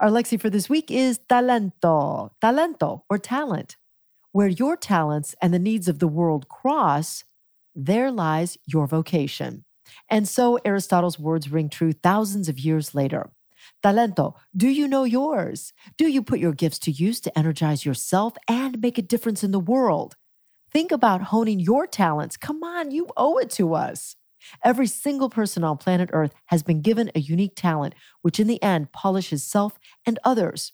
Our lexi for this week is talento, talento or talent. Where your talents and the needs of the world cross, there lies your vocation. And so Aristotle's words ring true thousands of years later. Talento, do you know yours? Do you put your gifts to use to energize yourself and make a difference in the world? Think about honing your talents. Come on, you owe it to us. Every single person on planet Earth has been given a unique talent, which in the end polishes self and others.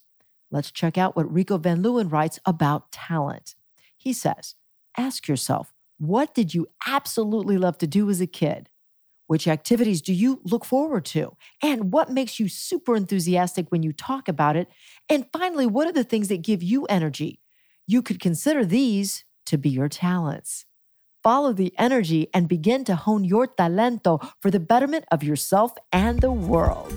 Let's check out what Rico Van Leeuwen writes about talent. He says, Ask yourself, what did you absolutely love to do as a kid? Which activities do you look forward to? And what makes you super enthusiastic when you talk about it? And finally, what are the things that give you energy? You could consider these to be your talents follow the energy and begin to hone your talento for the betterment of yourself and the world.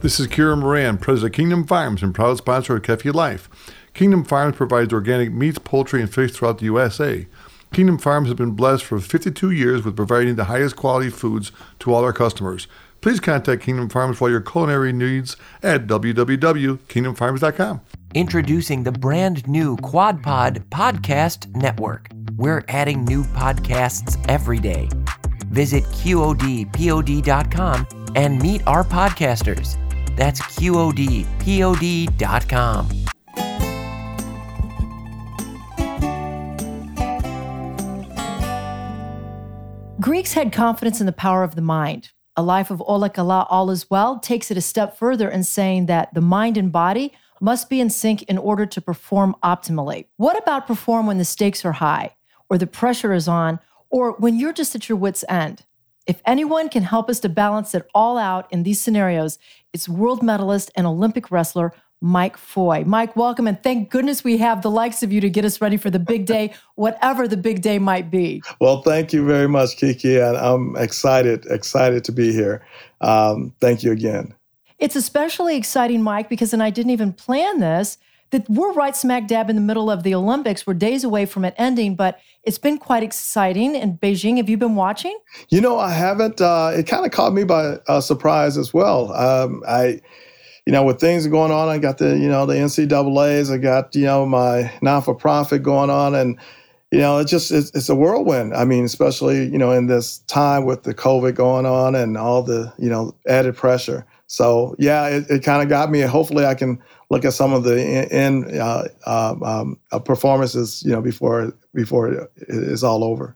This is Kira Moran, president of Kingdom Farms and proud sponsor of Kefi Life. Kingdom Farms provides organic meats, poultry, and fish throughout the USA. Kingdom Farms has been blessed for 52 years with providing the highest quality foods to all our customers. Please contact Kingdom Farms for your culinary needs at www.kingdomfarms.com. Introducing the brand new QuadPod Podcast Network. We're adding new podcasts every day. Visit QODPOD.com and meet our podcasters. That's QODPOD.com. Greeks had confidence in the power of the mind. A life of Ola Kala, all is well, takes it a step further in saying that the mind and body must be in sync in order to perform optimally. What about perform when the stakes are high, or the pressure is on, or when you're just at your wits' end? If anyone can help us to balance it all out in these scenarios, it's world medalist and Olympic wrestler Mike Foy. Mike, welcome, and thank goodness we have the likes of you to get us ready for the big day, whatever the big day might be. Well, thank you very much, Kiki, and I'm excited, excited to be here. Um, thank you again. It's especially exciting, Mike, because, and I didn't even plan this, that we're right smack dab in the middle of the Olympics. We're days away from it ending, but it's been quite exciting in Beijing. Have you been watching? You know, I haven't. Uh, it kind of caught me by uh, surprise as well. Um, I, you know, with things going on, I got the, you know, the NCAA's, I got, you know, my non for profit going on. And, you know, it's just, it's, it's a whirlwind. I mean, especially, you know, in this time with the COVID going on and all the, you know, added pressure. So yeah, it, it kind of got me. Hopefully, I can look at some of the in, in uh, um, um uh, performances, you know, before before it is all over.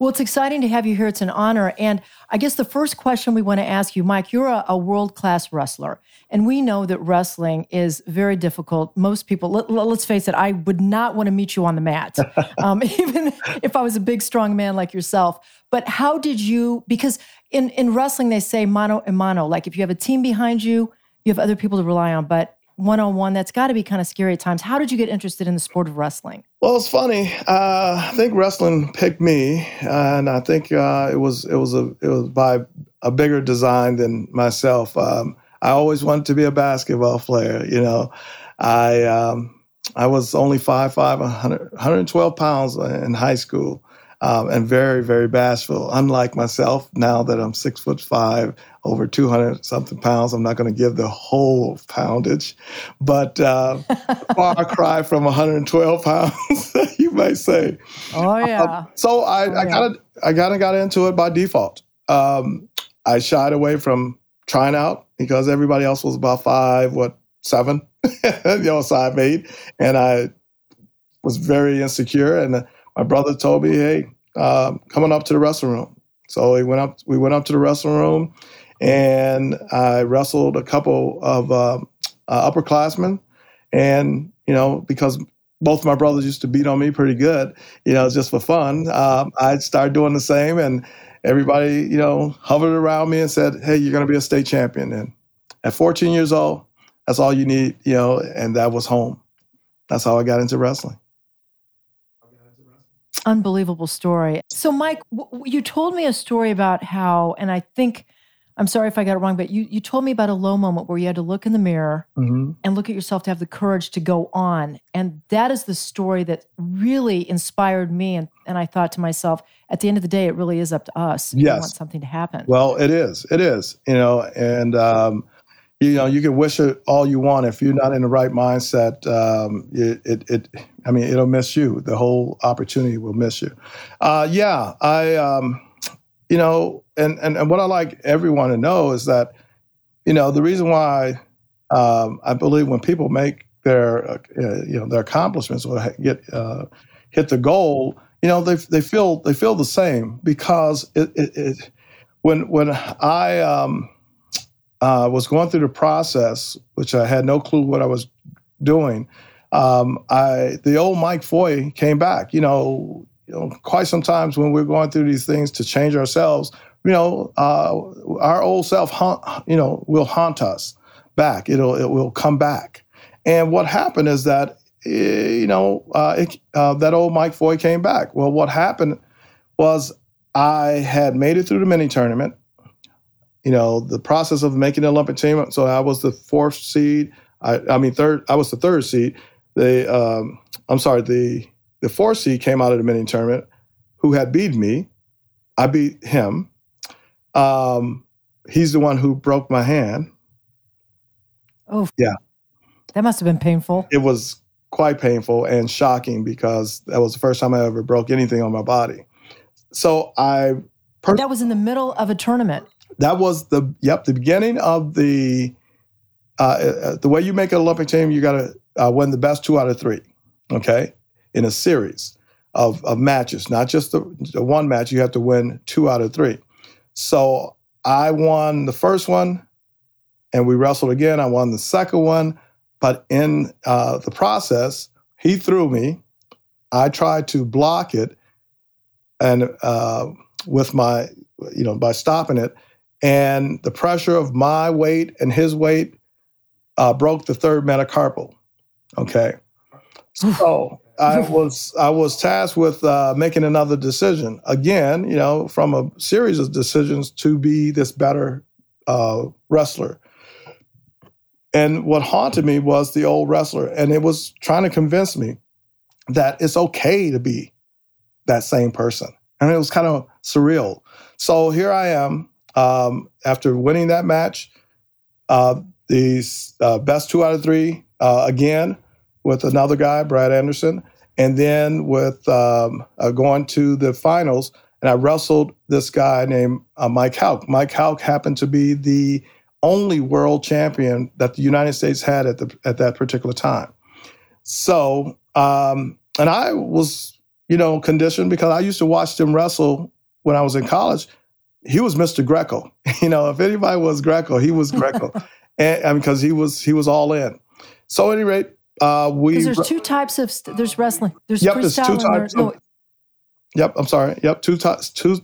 Well, it's exciting to have you here. It's an honor. And I guess the first question we want to ask you, Mike, you're a, a world class wrestler. And we know that wrestling is very difficult. Most people, let, us face it, I would not want to meet you on the mat, um, even if I was a big, strong man like yourself. But how did you, because in, in wrestling, they say mano a mano, like if you have a team behind you, you have other people to rely on. But one on one, that's got to be kind of scary at times. How did you get interested in the sport of wrestling? Well, it's funny. Uh, I think wrestling picked me, and I think uh, it was it was a it was by a bigger design than myself. Um, I always wanted to be a basketball player. You know, I um, I was only 5'5", 100, 112 pounds in high school, um, and very very bashful. Unlike myself, now that I'm six foot five, over 200 something pounds. I'm not going to give the whole poundage, but uh, far cry from 112 pounds, you might say. Oh yeah. Uh, so I, oh, I kind of I kind of got into it by default. Um, I shied away from trying out because everybody else was about five, what seven, you know, five eight, and I was very insecure. And my brother told me, "Hey, uh, coming up to the wrestling room." So we went up. We went up to the wrestling room, and I wrestled a couple of uh, uh, upperclassmen, and you know because both my brothers used to beat on me pretty good, you know, just for fun. Um, I started doing the same, and everybody, you know, hovered around me and said, "Hey, you're going to be a state champion." And At 14 years old, that's all you need, you know, and that was home. That's how I got into wrestling. Unbelievable story. So, Mike, w- you told me a story about how, and I think I'm sorry if I got it wrong, but you, you told me about a low moment where you had to look in the mirror mm-hmm. and look at yourself to have the courage to go on. And that is the story that really inspired me. And, and I thought to myself, at the end of the day, it really is up to us. Yes. We want something to happen. Well, it is. It is. You know, and, um, you know, you can wish it all you want. If you're not in the right mindset, um, it, it, it, I mean, it'll miss you. The whole opportunity will miss you. Uh, yeah, I, um, you know, and, and, and what I like everyone to know is that, you know, the reason why um, I believe when people make their, uh, you know, their accomplishments or get uh, hit the goal, you know, they, they feel they feel the same because it, it, it when when I um, uh, was going through the process, which I had no clue what I was doing. Um, I the old Mike Foy came back. You know, you know, quite sometimes when we're going through these things to change ourselves, you know, uh, our old self, haunt, you know, will haunt us back. It'll it will come back. And what happened is that, eh, you know, uh, it, uh, that old Mike Foy came back. Well, what happened was I had made it through the mini tournament. You know, the process of making the Olympic team. So I was the fourth seed. I, I mean, third. I was the third seed. The um, I'm sorry, the the four seed came out of the mini tournament, who had beat me. I beat him. Um, he's the one who broke my hand. Oh, yeah. That must have been painful. It was quite painful and shocking because that was the first time I ever broke anything on my body. So I. Per- that was in the middle of a tournament. That was the yep the beginning of the. Uh, uh the way you make an Olympic team, you got to uh, win the best two out of three. Okay, in a series of, of matches, not just the, the one match. You have to win two out of three. So I won the first one, and we wrestled again. I won the second one, but in uh, the process, he threw me. I tried to block it, and uh, with my, you know, by stopping it, and the pressure of my weight and his weight uh, broke the third metacarpal. Okay, so I was I was tasked with uh, making another decision again. You know, from a series of decisions to be this better uh, wrestler. And what haunted me was the old wrestler, and it was trying to convince me that it's okay to be that same person. And it was kind of surreal. So here I am um, after winning that match, uh, these uh, best two out of three uh, again with another guy, Brad Anderson, and then with um, uh, going to the finals. And I wrestled this guy named uh, Mike Houck. Mike Houck happened to be the only world champion that the United States had at the at that particular time. So, um, and I was, you know, conditioned because I used to watch them wrestle when I was in college. He was Mr. Greco. You know, if anybody was Greco, he was Greco, and because he was he was all in. So, at any rate, uh, we there's two types of st- there's wrestling. There's yep, there's two types. Of, no. Yep, I'm sorry. Yep, two types two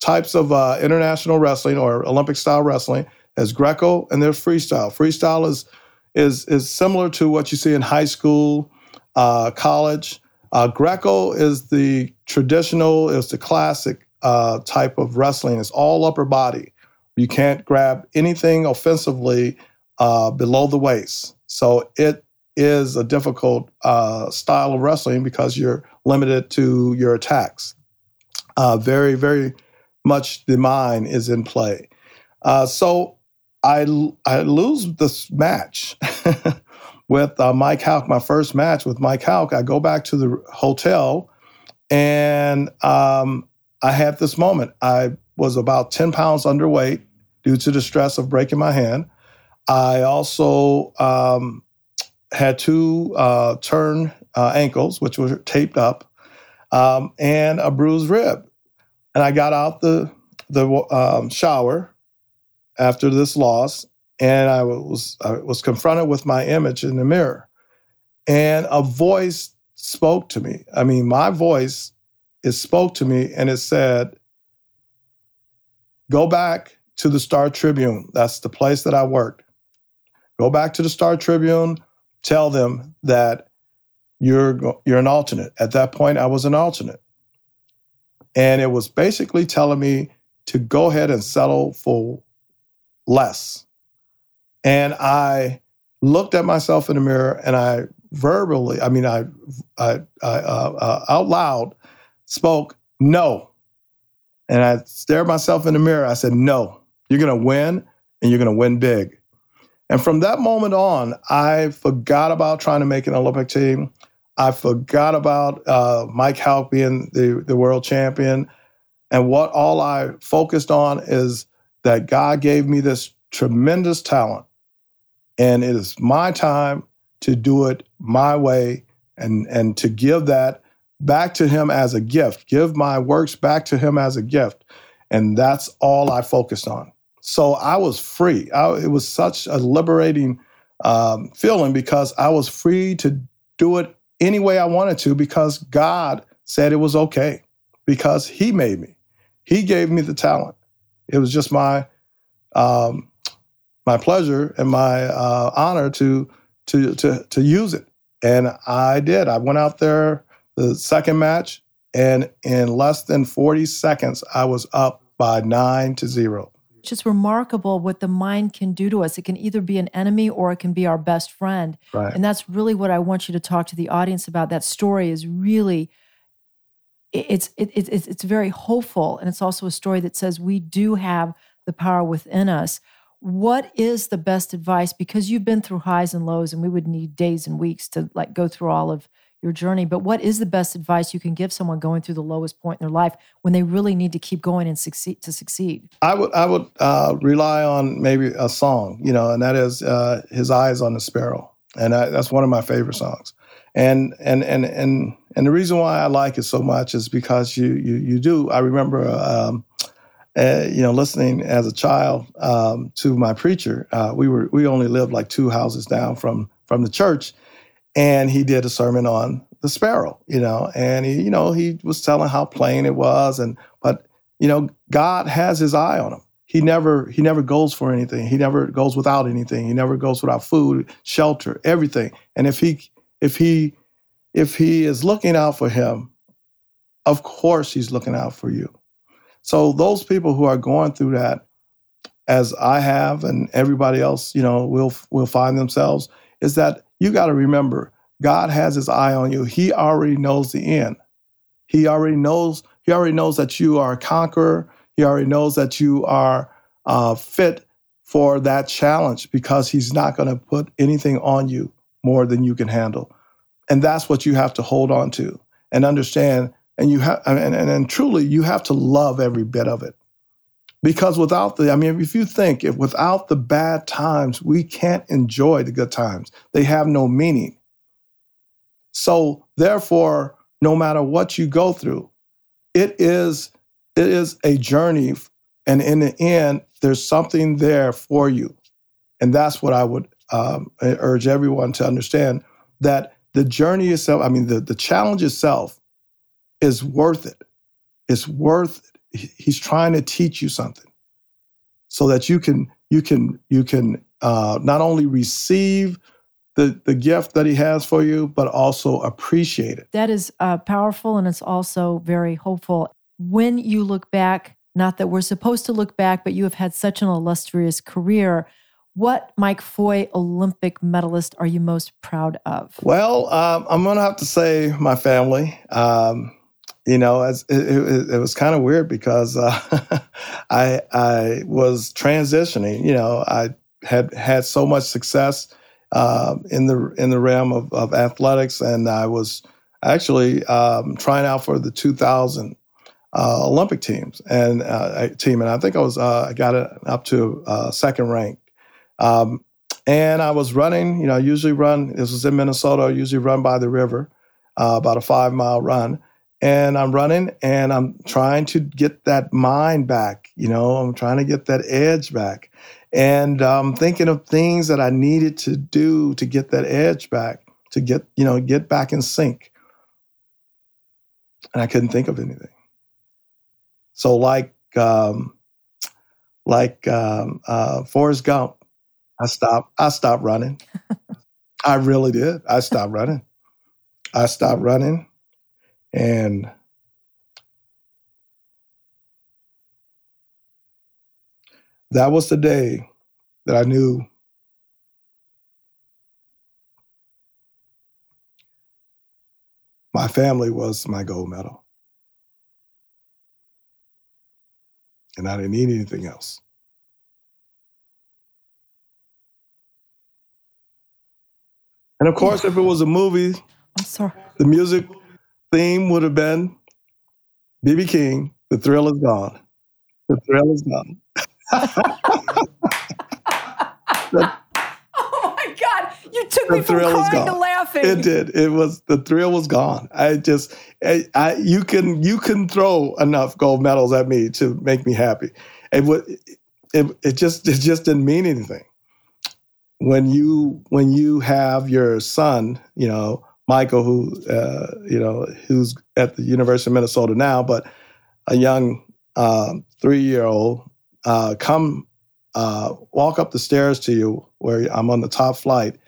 types of uh, international wrestling or Olympic style wrestling. There's Greco and there's freestyle. Freestyle is is is similar to what you see in high school, uh, college. Uh, Greco is the traditional, is the classic uh, type of wrestling. It's all upper body. You can't grab anything offensively uh, below the waist. So it is a difficult uh, style of wrestling because you're limited to your attacks. Uh, very, very much the mind is in play. Uh, so I, I lose this match with uh, Mike Houck, my first match with Mike Houck. I go back to the hotel and um, I had this moment. I was about 10 pounds underweight due to the stress of breaking my hand. I also um, had two uh, turn uh, ankles, which were taped up, um, and a bruised rib. And I got out the the um, shower after this loss, and I was I was confronted with my image in the mirror, and a voice spoke to me. I mean, my voice it spoke to me, and it said, "Go back to the Star Tribune. That's the place that I worked, Go back to the Star Tribune, tell them that you're you're an alternate. At that point, I was an alternate. And it was basically telling me to go ahead and settle for less. And I looked at myself in the mirror and I verbally, I mean, I, I, I uh, uh, out loud spoke no. And I stared myself in the mirror. I said, no, you're going to win and you're going to win big. And from that moment on, I forgot about trying to make an Olympic team. I forgot about uh, Mike Houck being the, the world champion. And what all I focused on is that God gave me this tremendous talent. And it is my time to do it my way and, and to give that back to Him as a gift, give my works back to Him as a gift. And that's all I focused on. So I was free. I, it was such a liberating um, feeling because I was free to do it any way I wanted to because God said it was okay because He made me. He gave me the talent. It was just my um, my pleasure and my uh, honor to to to to use it, and I did. I went out there the second match, and in less than forty seconds, I was up by nine to zero. It's just remarkable what the mind can do to us. It can either be an enemy or it can be our best friend. Right. And that's really what I want you to talk to the audience about. That story is really it's it, it, it's it's very hopeful and it's also a story that says we do have the power within us what is the best advice because you've been through highs and lows and we would need days and weeks to like go through all of your journey but what is the best advice you can give someone going through the lowest point in their life when they really need to keep going and succeed to succeed i would i would uh, rely on maybe a song you know and that is uh, his eyes on the sparrow and I, that's one of my favorite songs and and and and and the reason why I like it so much is because you you you do. I remember, um, uh, you know, listening as a child um, to my preacher. Uh, we were we only lived like two houses down from from the church, and he did a sermon on the sparrow. You know, and he you know he was telling how plain it was, and but you know God has His eye on him. He never he never goes for anything. He never goes without anything. He never goes without food, shelter, everything. And if he if he if he is looking out for him, of course he's looking out for you. So those people who are going through that, as I have and everybody else, you know, will will find themselves, is that you got to remember God has his eye on you. He already knows the end. He already knows, he already knows that you are a conqueror. He already knows that you are uh, fit for that challenge because he's not going to put anything on you more than you can handle. And that's what you have to hold on to and understand. And you have, and, and, and truly, you have to love every bit of it. Because without the, I mean, if you think, if without the bad times, we can't enjoy the good times, they have no meaning. So, therefore, no matter what you go through, it is it is a journey, and in the end, there's something there for you, and that's what I would um, urge everyone to understand that the journey itself, I mean, the, the challenge itself is worth it. It's worth it. He's trying to teach you something so that you can you can you can uh, not only receive the the gift that he has for you, but also appreciate it. That is uh, powerful, and it's also very hopeful. When you look back, not that we're supposed to look back, but you have had such an illustrious career. What Mike Foy Olympic medalist are you most proud of? Well, um, I'm going to have to say my family. Um, you know, it, it, it was kind of weird because uh, I I was transitioning. You know, I had had so much success uh, in the in the realm of, of athletics, and I was actually um, trying out for the 2000 uh, Olympic teams and uh, team, and I think I was uh, I got it up to uh, second rank um, and I was running, you know, I usually run, this was in Minnesota, I usually run by the river, about a five mile run. And I'm running and I'm trying to get that mind back, you know, I'm trying to get that edge back. And I'm um, thinking of things that I needed to do to get that edge back, to get, you know, get back in sync. And I couldn't think of anything. So, like, um, like um, uh, Forrest Gump, I stopped. I stopped running. I really did. I stopped running. I stopped running, and that was the day that I knew my family was my gold medal. And I didn't need anything else. And of course, if it was a movie, I'm sorry. the music theme would have been BB King, The Thrill Is Gone. The Thrill Is Gone. oh my God. You took The me from crying to laughing. It did. It was the thrill was gone. I just, I, I, you can, you can throw enough gold medals at me to make me happy. It would, it, it just, it just didn't mean anything. When you, when you have your son, you know, Michael, who, uh, you know, who's at the University of Minnesota now, but a young um, three-year-old uh, come uh, walk up the stairs to you where I'm on the top flight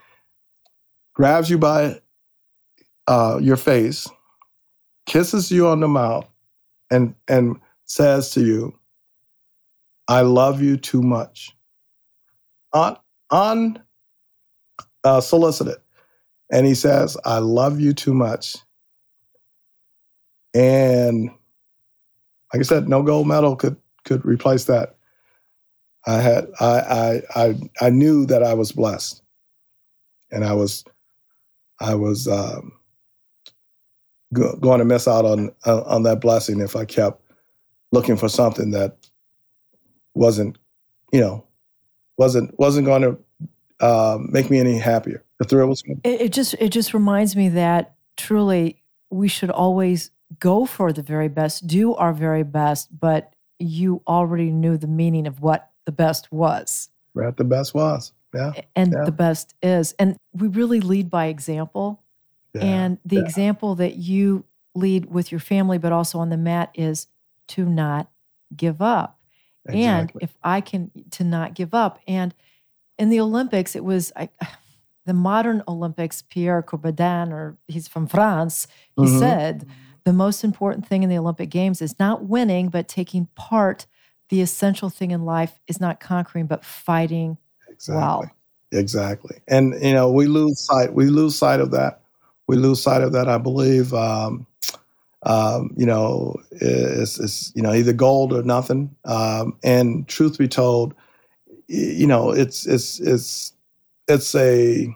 grabs you by uh, your face, kisses you on the mouth, and and says to you, "I love you too much." Un un uh, solicited, and he says, "I love you too much." And like I said, no gold medal could could replace that. I had I I I, I knew that I was blessed, and I was I was um, go, going to miss out on on on that blessing if I kept looking for something that wasn't, you know, wasn't wasn't going to uh, make me any happier. The thrill was gone. it, it just it just reminds me that truly we should always go for the very best, do our very best, but you already knew the meaning of what the best was Right, the best was. Yeah. and Yeah. the best is. And we really lead by example. yeah. And the yeah. example that you lead with your family, but also on the mat, is to not give up. And if I can, to not give up. And in the Olympics, it was I, the modern Olympics, Pierre Coubertin, or he's from France, he Mhm. said, the most important thing in the Olympic Games is not winning, but taking part. The essential thing in life is not conquering, but fighting Exactly. well. Exactly. And you know, we lose sight. We lose sight of that. We lose sight of that. I believe. Um, um, you know, it's, it's you know either gold or nothing. Um, and truth be told, you know, it's it's it's it's a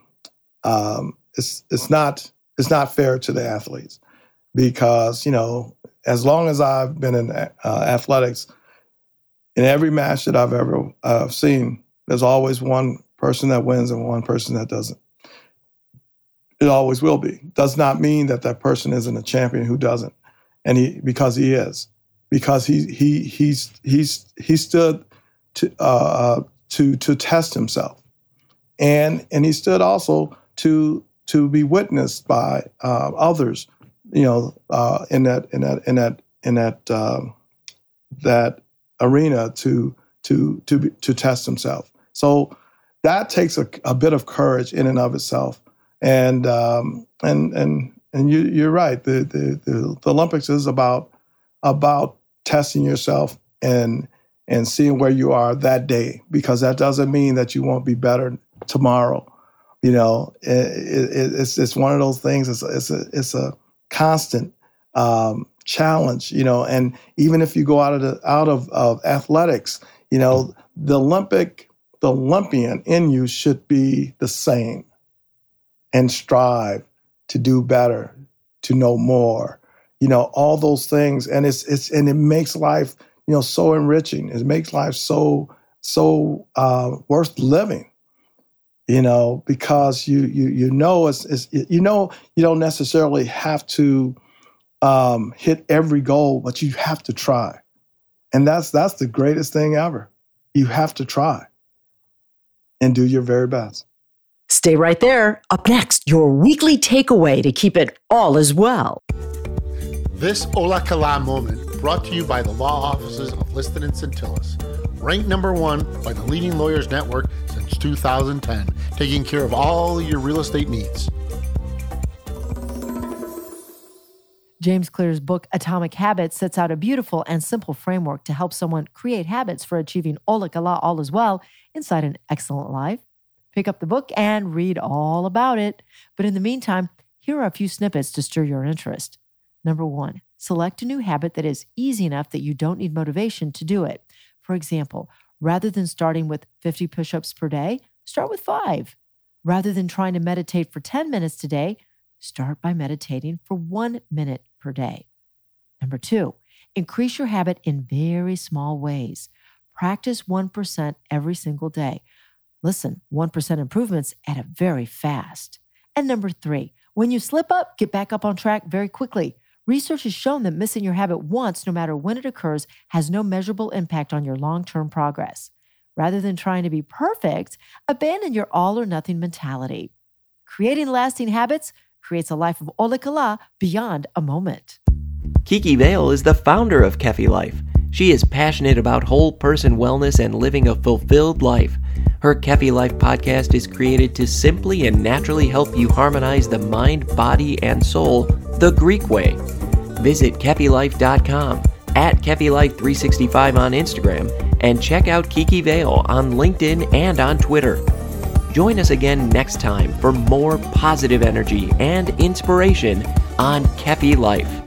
um, it's it's not it's not fair to the athletes because you know as long as I've been in uh, athletics, in every match that I've ever uh, seen, there's always one person that wins and one person that doesn't. It always will be. Does not mean that that person isn't a champion who doesn't, and he because he is, because he he he's he's he stood to uh, to to test himself, and and he stood also to to be witnessed by uh, others, you know, uh, in that in that in that in that um, that arena to to to be, to test himself. So that takes a, a bit of courage in and of itself. And um, and and and you you're right. The, the the the Olympics is about about testing yourself and and seeing where you are that day because that doesn't mean that you won't be better tomorrow. You know, it, it, it's it's one of those things. It's a, it's a it's a constant um, challenge. You know, and even if you go out of the out of, of athletics, you know, the Olympic the Olympian in you should be the same and strive to do better, to know more, you know, all those things. And it's it's and it makes life, you know, so enriching. It makes life so so uh, worth living. You know, because you you you know it's, it's you know you don't necessarily have to um, hit every goal, but you have to try, and that's that's the greatest thing ever. You have to try and do your very best. Stay right there. Up next, your weekly takeaway to keep it all as well. This Ola Kala moment brought to you by the law offices of Liston and Centillus. Ranked number one by the leading lawyers network since since 2010, taking care of all your real estate needs. James Clear's book, Atomic Habits, sets out a beautiful and simple framework to help someone create habits for achieving Ola Kala all as well inside an excellent life. Pick up the book and read all about it. But in the meantime, here are a few snippets to stir your interest. Number one, select a new habit that is easy enough that you don't need motivation to do it. For example, rather than starting with 50 push ups per day, start with five. Rather than trying to meditate for 10 minutes today, start by meditating for one minute per day. Number two, increase your habit in very small ways. Practice 1% every single day. Listen, 1% improvements add up very fast. And number three, when you slip up, get back up on track very quickly. Research has shown that missing your habit once, no matter when it occurs, has no measurable impact on your long term progress. Rather than trying to be perfect, abandon your all or nothing mentality. Creating lasting habits creates a life of olakala beyond a moment. Kiki Vale is the founder of Kefi Life. She is passionate about whole person wellness and living a fulfilled life. Her Kefi Life podcast is created to simply and naturally help you harmonize the mind, body, and soul the Greek way. Visit KefiLife.com, at KefiLife365 on Instagram, and check out Kiki Vale on LinkedIn and on Twitter. Join us again next time for more positive energy and inspiration on Kefi Life.